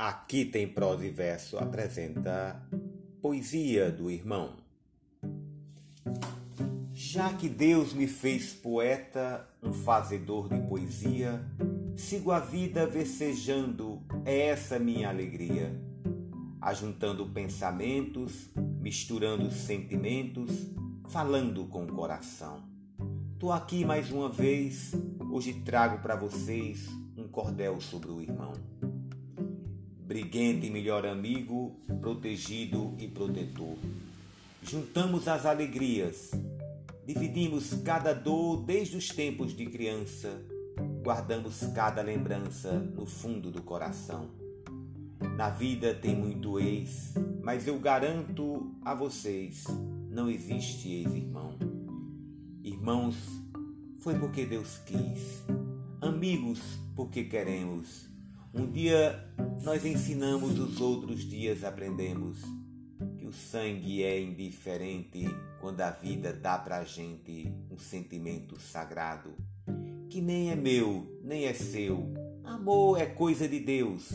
Aqui tem prosa e verso apresenta Poesia do Irmão. Já que Deus me fez poeta, um fazedor de poesia, sigo a vida versejando, é essa minha alegria. Ajuntando pensamentos, misturando sentimentos, falando com o coração. Tô aqui mais uma vez, hoje trago para vocês um cordel sobre o irmão briguente e melhor amigo, protegido e protetor. Juntamos as alegrias, dividimos cada dor desde os tempos de criança, guardamos cada lembrança no fundo do coração. Na vida tem muito ex, mas eu garanto a vocês: não existe ex-irmão. Irmãos, foi porque Deus quis, amigos, porque queremos um dia nós ensinamos, os outros dias aprendemos que o sangue é indiferente quando a vida dá pra gente um sentimento sagrado, que nem é meu, nem é seu. Amor é coisa de Deus,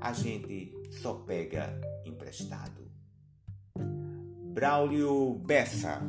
a gente só pega emprestado. Braulio Bessa